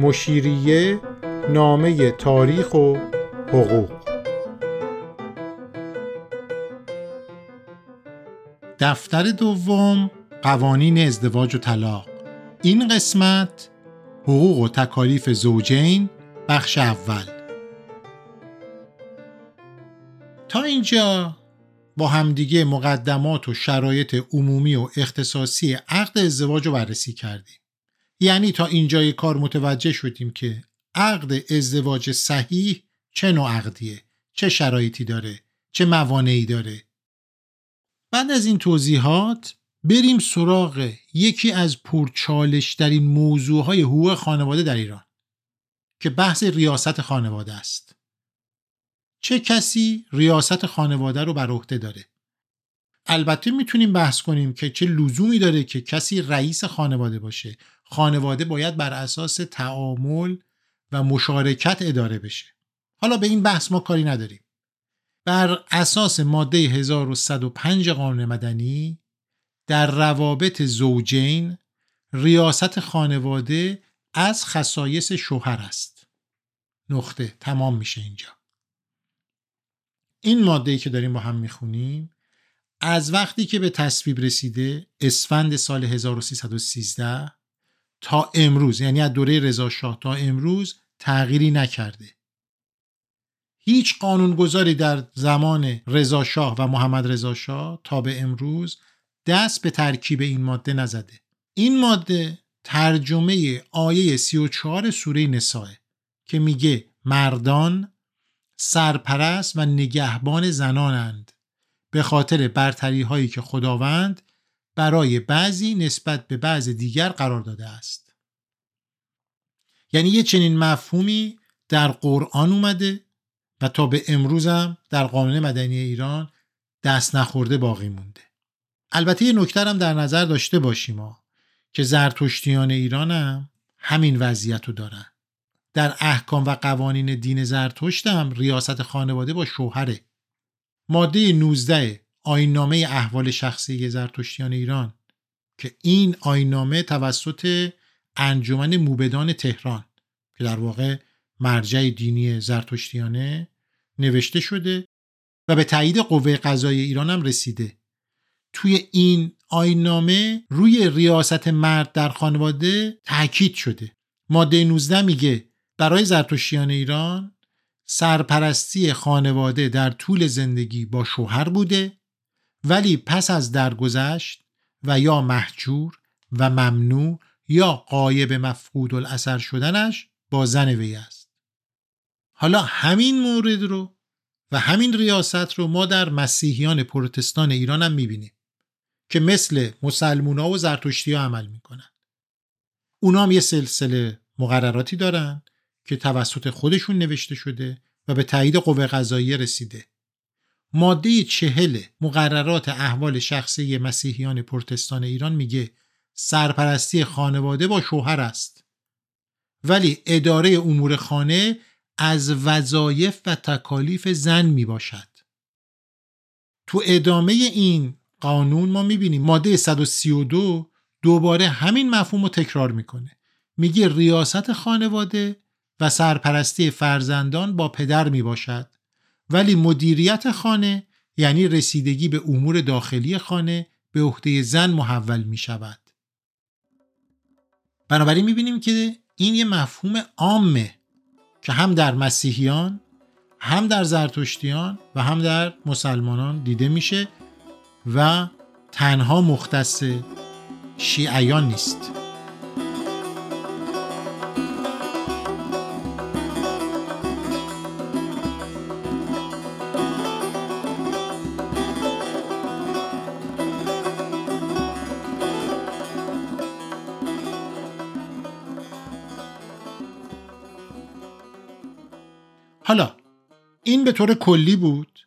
مشیریه نامه تاریخ و حقوق. دفتر دوم قوانین ازدواج و طلاق. این قسمت حقوق و تکالیف زوجین بخش اول. تا اینجا با همدیگه مقدمات و شرایط عمومی و اختصاصی عقد ازدواج رو بررسی کردیم. یعنی تا اینجای کار متوجه شدیم که عقد ازدواج صحیح چه نوع عقدیه چه شرایطی داره چه موانعی داره. بعد از این توضیحات بریم سراغ یکی از پرچالش در این موضوع های حقوق خانواده در ایران که بحث ریاست خانواده است. چه کسی ریاست خانواده رو بر عهده داره؟ البته می‌تونیم بحث کنیم که چه لزومی داره که کسی رئیس خانواده باشه. خانواده باید بر اساس تعامل و مشارکت اداره بشه. حالا به این بحث ما کاری نداریم. بر اساس ماده 1105 قانون مدنی در روابط زوجین ریاست خانواده از خصایص شوهر است. نقطه. تمام میشه اینجا. این ماده که داریم با هم می‌خونیم از وقتی که به تصویب رسیده اسفند سال 1313 تا امروز یعنی از دوره رضا شاه تا امروز تغییری نکرده. هیچ قانونگذاری در زمان رضا شاه و محمد رضا شاه تا به امروز دست به ترکیب این ماده نزده. این ماده ترجمه آیه 34 سوره نساه که میگه مردان سرپرست و نگهبان زنانند. به خاطر برتری هایی که خداوند برای بعضی نسبت به بعض دیگر قرار داده است. یعنی یه چنین مفهومی در قرآن اومده و تا به امروز در قانون مدنی ایران دست نخورده باقی مونده. البته یه نکته هم در نظر داشته باشیم ها که زرتشتیان ایران هم همین وضعیت رو دارن. در احکام و قوانین دین زرتشت هم ریاست خانواده با شوهره. ماده 19 آینامه احوال شخصی زرتشتیان ایران که این آینامه توسط انجمن موبدان تهران که در واقع مرجع دینی زرتشتیانه نوشته شده و به تایید قوه قضایی ایران هم رسیده. توی این آینامه روی ریاست مرد در خانواده تاکید شده. ماده 19 میگه برای زرتشتیان ایران سرپرستی خانواده در طول زندگی با شوهر بوده ولی پس از درگذشت و یا محجور و ممنوع یا قایب مفقود الاثر شدنش با زن وی است. حالا همین مورد رو و همین ریاست رو ما در مسیحیان پروتستان ایران هم می‌بینیم که مثل مسلمونا و زرتشتی ها عمل می‌کنن. اونا هم یه سلسله مقرراتی دارن که توسط خودشون نوشته شده و به تایید قوه قضاییه رسیده. ماده چهل مقررات احوال شخصی مسیحیان پرتستان ایران میگه سرپرستی خانواده با شوهر است. ولی اداره امور خانه از وظایف و تکالیف زن می باشد. تو ادامه این قانون ما می‌بینیم. ماده 132 دوباره همین مفهوم رو تکرار می‌کنه. میگه ریاست خانواده و سرپرستی فرزندان با پدر می باشد ولی مدیریت خانه یعنی رسیدگی به امور داخلی خانه به عهده زن محول می شود بنابراین می بینیم که این یه مفهوم عامه که هم در مسیحیان هم در زرتشتیان و هم در مسلمانان دیده میشه و تنها مختص شیعیان نیست. حالا این به طور کلی بود؟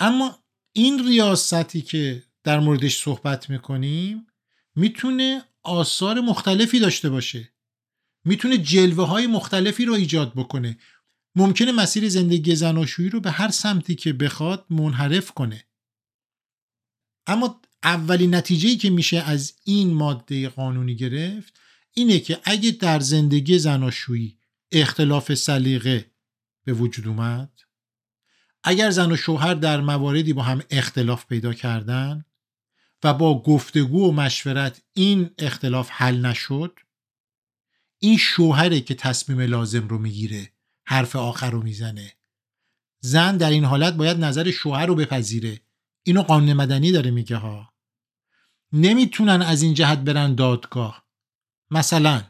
اما این ریاستی که در موردش صحبت می‌کنیم می‌تونه آثار مختلفی داشته باشه. می‌تونه جلوه های مختلفی رو ایجاد بکنه. ممکنه مسیر زندگی زناشویی رو به هر سمتی که بخواد منحرف کنه. اما اولین نتیجه که میشه از این ماده قانونی گرفت اینه که اگه در زندگی زناشویی اختلاف سلیقه به وجود اومد؟ اگر زن و شوهر در مواردی با هم اختلاف پیدا کردن و با گفتگو و مشورت این اختلاف حل نشد این شوهره که تصمیم لازم رو می‌گیره حرف آخر رو می‌زنه. زن در این حالت باید نظر شوهر رو بپذیره. اینو قانون مدنی داره میگه ها. نمی‌تونن از این جهت برن دادگاه. مثلا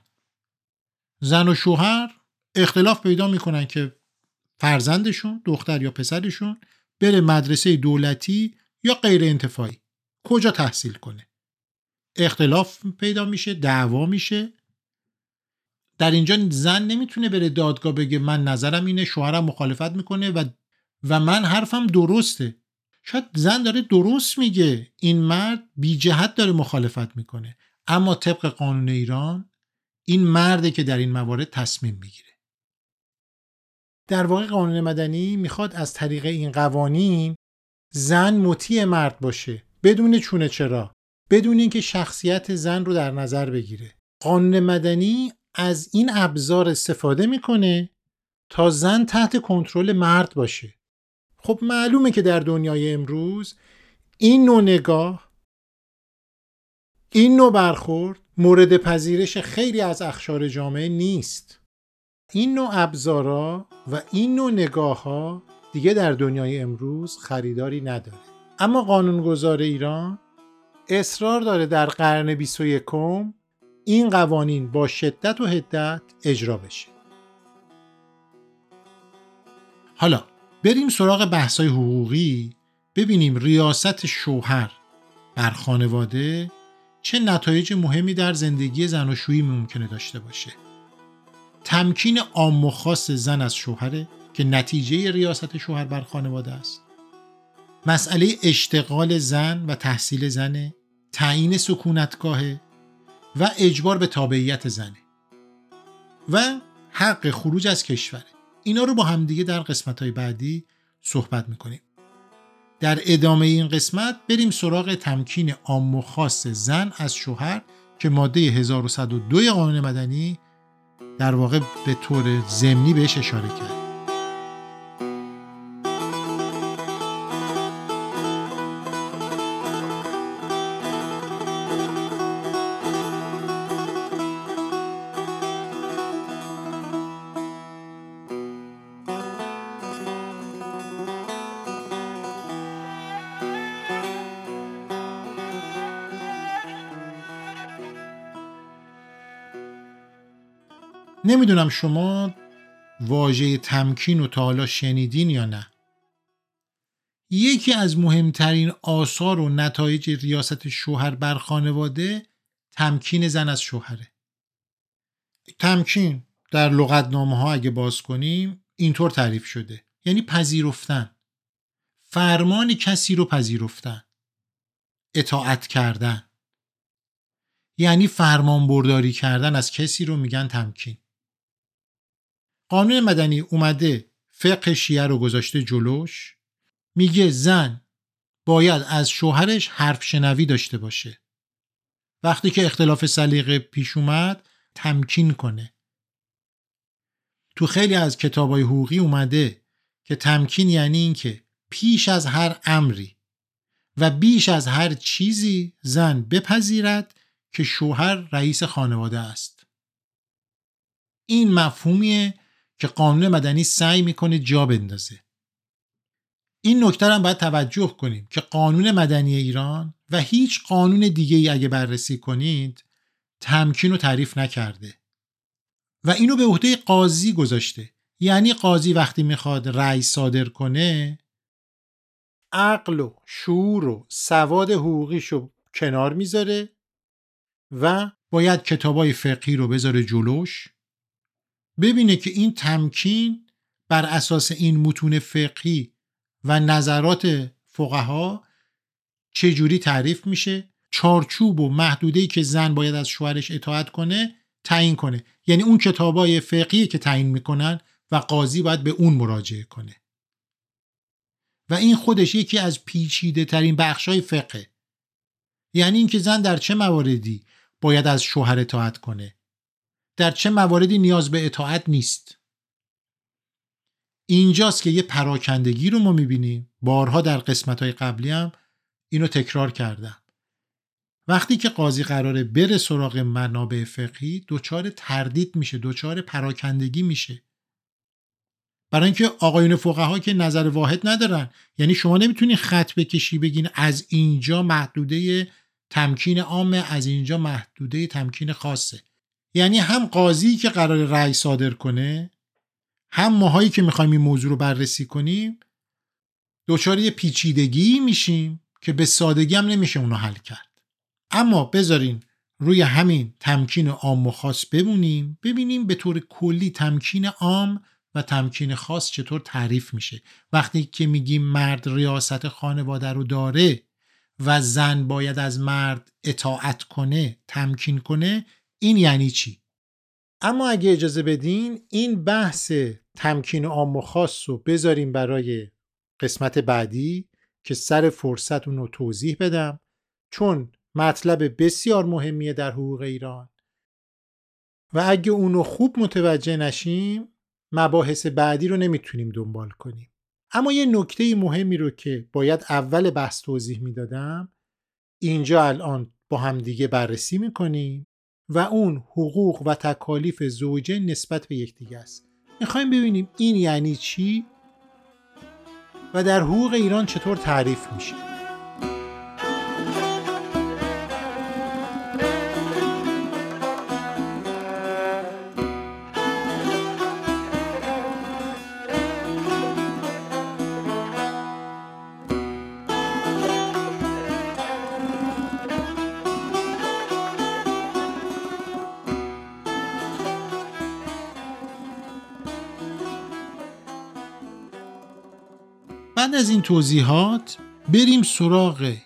زن و شوهر اختلاف پیدا می‌کنن که فرزندشون دختر یا پسرشون بره مدرسه دولتی یا غیر انتفاعی. کجا تحصیل کنه؟ اختلاف پیدا میشه دعوا میشه. در اینجا زن نمی‌تونه بره دادگاه بگه من نظرم اینه شوهرم مخالفت می‌کنه و و من حرفم درسته. شاید زن داره درست میگه. این مرد بی جهت داره مخالفت می‌کنه. اما طبق قانون ایران این مرده که در این موارد تصمیم می‌گیره. در واقع قانون مدنی می‌خواد از طریق این قوانین زن مطیع مرد باشه بدون چونه چرا بدون اینکه شخصیت زن رو در نظر بگیره. قانون مدنی از این ابزار استفاده می‌کنه تا زن تحت کنترل مرد باشه. خب معلومه که در دنیای امروز این نوع نگاه این نوع برخورد مورد پذیرش خیلی از اخشار جامعه نیست. این نوع ابزارا و این نوع نگاه ها دیگه در دنیای امروز خریداری نداره. اما قانونگذار ایران اصرار داره در قرن 21 این قوانین با شدت و حدت اجرا بشه. حالا بریم سراغ بحثای حقوقی ببینیم ریاست شوهر بر خانواده چه نتایج مهمی در زندگی زن و شویی ممکنه داشته باشه. تمکین عام و خاص زن از شوهره که نتیجه ریاست شوهر بر خانواده است. مسئله اشتغال زن و تحصیل زنه تعیین سکونتگاهه و اجبار به تابعیت زنه و حق خروج از کشوره اینا رو با همدیگه در قسمت های بعدی صحبت می‌کنیم. در ادامه این قسمت بریم سراغ تمکین عام و خاص زن از شوهر که ماده 1102 قانون مدنی در واقع به طور ضمنی بهش اشاره کرد. نمی‌دونم شما واژه تمکین و تا حالا شنیدین یا نه. یکی از مهمترین آثار و نتایج ریاست شوهر بر خانواده تمکین زن از شوهره. تمکین در لغتنامه ها اگه باز کنیم اینطور تعریف شده. یعنی پذیرفتن. فرمان کسی رو پذیرفتن. اطاعت کردن. یعنی فرمان برداری کردن از کسی رو میگن تمکین. قانون مدنی اومده فقه شیعه رو گذاشته جلوش؟ میگه زن باید از شوهرش حرف شنوی داشته باشه. وقتی که اختلاف سلیقه پیش اومد تمکین کنه. تو خیلی از کتابای حقوقی اومده که تمکین یعنی اینکه پیش از هر امری و بیش از هر چیزی زن بپذیرد که شوهر رئیس خانواده است. این مفهومیه که قانون مدنی سعی می‌کنه جا بندازه. این نکته هم باید توجه کنیم که قانون مدنی ایران و هیچ قانون دیگه ای اگه بررسی کنید تمکین رو تعریف نکرده. و اینو به عهده قاضی گذاشته. یعنی قاضی وقتی می‌خواد رأی صادر کنه عقل و شعور و سواد حقوقیشو کنار می‌ذاره و باید کتابای فقهی رو بذاره جلوش. ببینه که این تمکین بر اساس این متون فقهی و نظرات فقها چجوری تعریف میشه؟ چارچوب و محدوده‌ای که زن باید از شوهرش اطاعت کنه تعیین کنه. یعنی اون کتابای فقهی که تعیین می‌کنن و قاضی باید به اون مراجعه کنه. و این خودش یکی از پیچیده ترین بخش های فقه. یعنی اینکه زن در چه مواردی باید از شوهر اطاعت کنه؟ در چه مواردی نیاز به اطاعت نیست؟ اینجاست که یه پراکندگی رو ما می‌بینیم. بارها در قسمت های قبلی هم اینو تکرار کردم. وقتی که قاضی قراره بره سراغ منابع فقهی دچار تردید میشه دچار پراکندگی میشه. برای اینکه آقایون فقها که نظر واحد ندارن. یعنی شما نمی‌تونین خط بکشی بگین از اینجا محدوده تمکین عام از اینجا محدوده تمکین خاصه. یعنی هم قاضی که قرار رأی صادر کنه هم ماهایی که می‌خوایم این موضوع رو بررسی کنیم دچار پیچیدگی میشیم که به سادگی هم نمیشه اونو حل کرد. اما بذارین روی همین تمکین عام و خاص بمونیم ببینیم به طور کلی تمکین عام و تمکین خاص چطور تعریف میشه. وقتی که میگیم مرد ریاست خانواده رو داره و زن باید از مرد اطاعت کنه تمکین کنه این یعنی چی؟ اما اگه اجازه بدین این بحث تمکین عام و خاص رو بذاریم برای قسمت بعدی که سر فرصت اون رو توضیح بدم چون مطلب بسیار مهمیه در حقوق ایران. و اگه اونو خوب متوجه نشیم مباحث بعدی رو نمی‌تونیم دنبال کنیم. اما یه نکته مهمی رو که باید اول بحث توضیح می‌دادم اینجا الان با همدیگه بررسی می‌کنیم. و اون حقوق و تکالیف زوجه نسبت به یکدیگه است. می‌خوایم ببینیم این یعنی چی و در حقوق ایران چطور تعریف میشه. بعد از این توضیحات بریم سراغ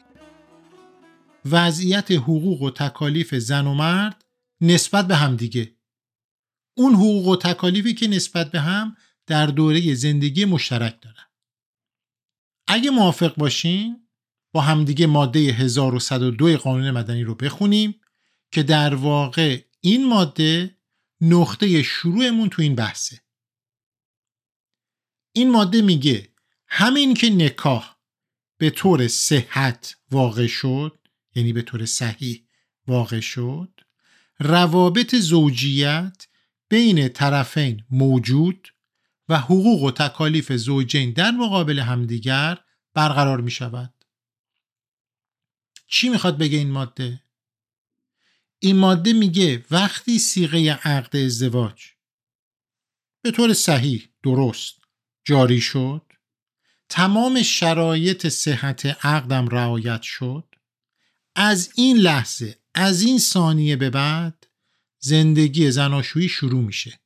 وضعیت حقوق و تکالیف زن و مرد نسبت به همدیگه اون حقوق و تکالیفی که نسبت به هم در دوره زندگی مشترک دارن. اگه موافق باشین با همدیگه ماده 1102 قانون مدنی رو بخونیم که در واقع این ماده نقطه شروعمون تو این بحثه. این ماده میگه همین که نکاح به طور صحت واقع شد یعنی به طور صحیح واقع شد روابط زوجیت بین طرفین موجود و حقوق و تکالیف زوجین در مقابل همدیگر برقرار می شود. چی می‌خواد بگه این ماده؟ این ماده میگه وقتی سیغه عقد ازدواج به طور صحیح درست جاری شد تمام شرایط صحت عقدم رعایت شد. از این لحظه از این ثانیه به بعد زندگی زناشویی شروع میشه.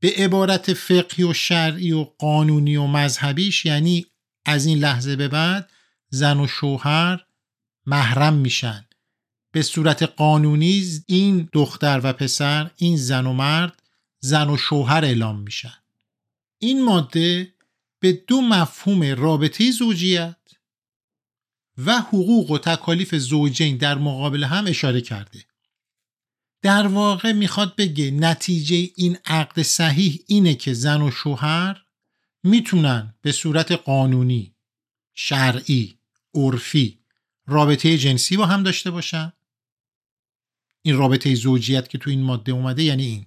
به عبارت فقهی و شرعی و قانونی و مذهبیش یعنی از این لحظه به بعد زن و شوهر محرم میشن. به صورت قانونی این دختر و پسر این زن و مرد زن و شوهر اعلام میشن. این ماده به دو مفهوم رابطه زوجیت و حقوق و تکالیف زوجین در مقابل هم اشاره کرده. در واقع می‌خواد بگه نتیجه این عقد صحیح اینه که زن و شوهر می‌تونن به صورت قانونی شرعی عرفی رابطه جنسی با هم داشته باشن. این رابطه زوجیت که تو این ماده اومده یعنی این.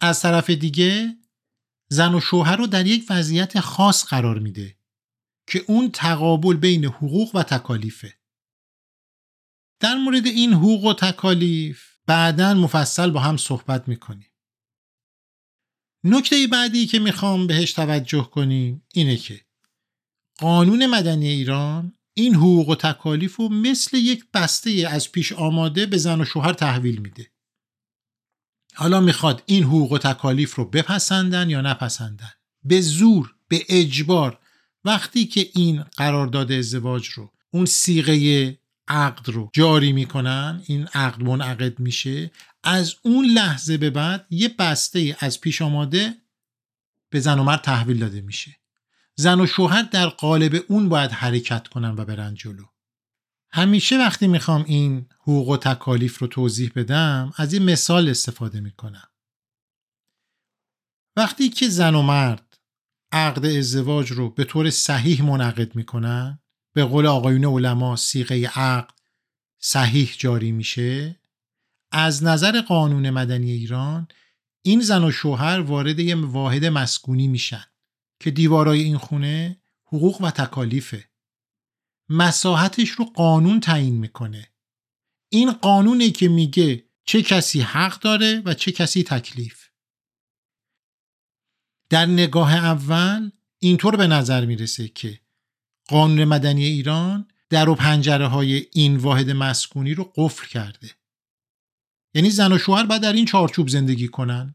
از طرف دیگه زن و شوهر رو در یک وضعیت خاص قرار میده که اون تقابل بین حقوق و تکالیفه. در مورد این حقوق و تکالیف بعدا مفصل با هم صحبت می‌کنیم. نکته بعدی که می‌خوام بهش توجه کنیم اینه که قانون مدنی ایران این حقوق و تکالیف رو مثل یک بسته از پیش آماده به زن و شوهر تحویل میده. حالا می‌خواد این حقوق و تکالیف رو بپسندن یا نپسندن؟ به زور به اجبار. وقتی که این قرارداد ازدواج رو اون سیغه عقد رو جاری می‌کنن این عقد منعقد میشه از اون لحظه به بعد یه بسته از پیش آماده به زن و مرد تحویل داده میشه. زن و شوهر در قالب اون باید حرکت کنن و برن جلو. همیشه وقتی می‌خوام این حقوق و تکالیف رو توضیح بدم از این مثال استفاده می‌کنم. وقتی که زن و مرد عقد ازدواج رو به طور صحیح منعقد می‌کنن به قول آقایون علما سیغه عقد صحیح جاری میشه از نظر قانون مدنی ایران این زن و شوهر وارد یه واحد مسکونی میشن که دیوارای این خونه حقوق و تکالیفه. مساحتش رو قانون تعیین می‌کنه. این قانونی که میگه چه کسی حق داره و چه کسی تکلیف. در نگاه اول اینطور به نظر می‌رسه که قانون مدنی ایران در و پنجره های این واحد مسکونی رو قفل کرده. یعنی زن و شوهر باید در این چارچوب زندگی کنن.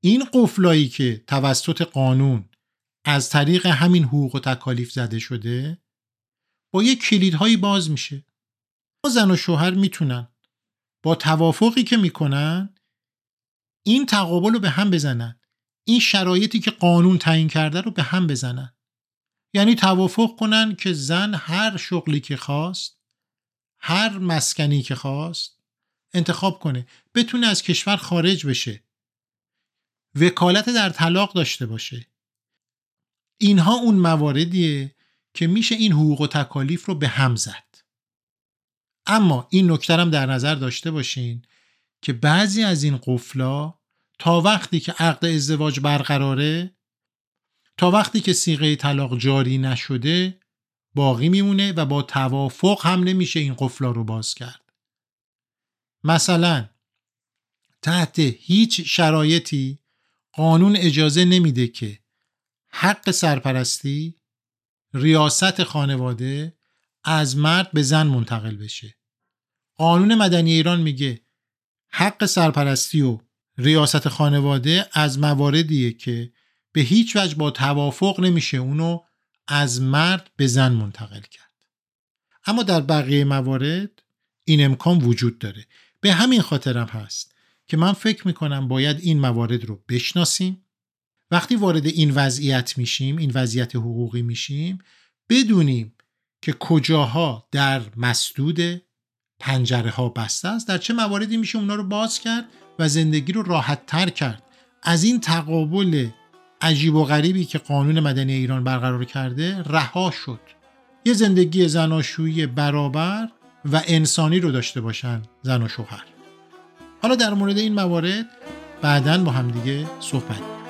این قفلایی که توسط قانون از طریق همین حقوق و تکالیف زده شده با یک کلیدهایی باز میشه. زن و شوهر می‌تونن. با توافقی که می‌کنن این تقابل رو به هم بزنن. این شرایطی که قانون تعیین کرده رو به هم بزنن. یعنی توافق کنن که زن هر شغلی که خواست هر مسکنی که خواست انتخاب کنه. بتونه از کشور خارج بشه. وکالت در طلاق داشته باشه. اینها اون مواردیه که میشه این حقوق و تکالیف رو به هم زد. اما این نکترم در نظر داشته باشین که بعضی از این قفلا تا وقتی که عقد ازدواج برقراره تا وقتی که سیغه طلاق جاری نشده باقی میمونه و با توافق هم نمیشه این قفلا رو باز کرد. مثلا تحت هیچ شرایطی قانون اجازه نمیده که حق سرپرستی ریاست خانواده از مرد به زن منتقل بشه. قانون مدنی ایران میگه حق سرپرستی و ریاست خانواده از مواردیه که به هیچ وجه با توافق نمیشه اونو از مرد به زن منتقل کرد. اما در بقیه موارد این امکان وجود داره. به همین خاطرم هست که من فکر می‌کنم باید این موارد رو بشناسیم. وقتی وارد این وضعیت میشیم این وضعیت حقوقی میشیم بدونیم که کجاها در مسدود پنجره ها بسته است در چه مواردی میشه اونا رو باز کرد و زندگی رو راحت تر کرد. از این تقابل عجیب و غریبی که قانون مدنی ایران برقرار کرده رها شد. یه زندگی زناشویی برابر و انسانی رو داشته باشن زن و شوهر. حالا در مورد این موارد بعدا با همدیگه صحبت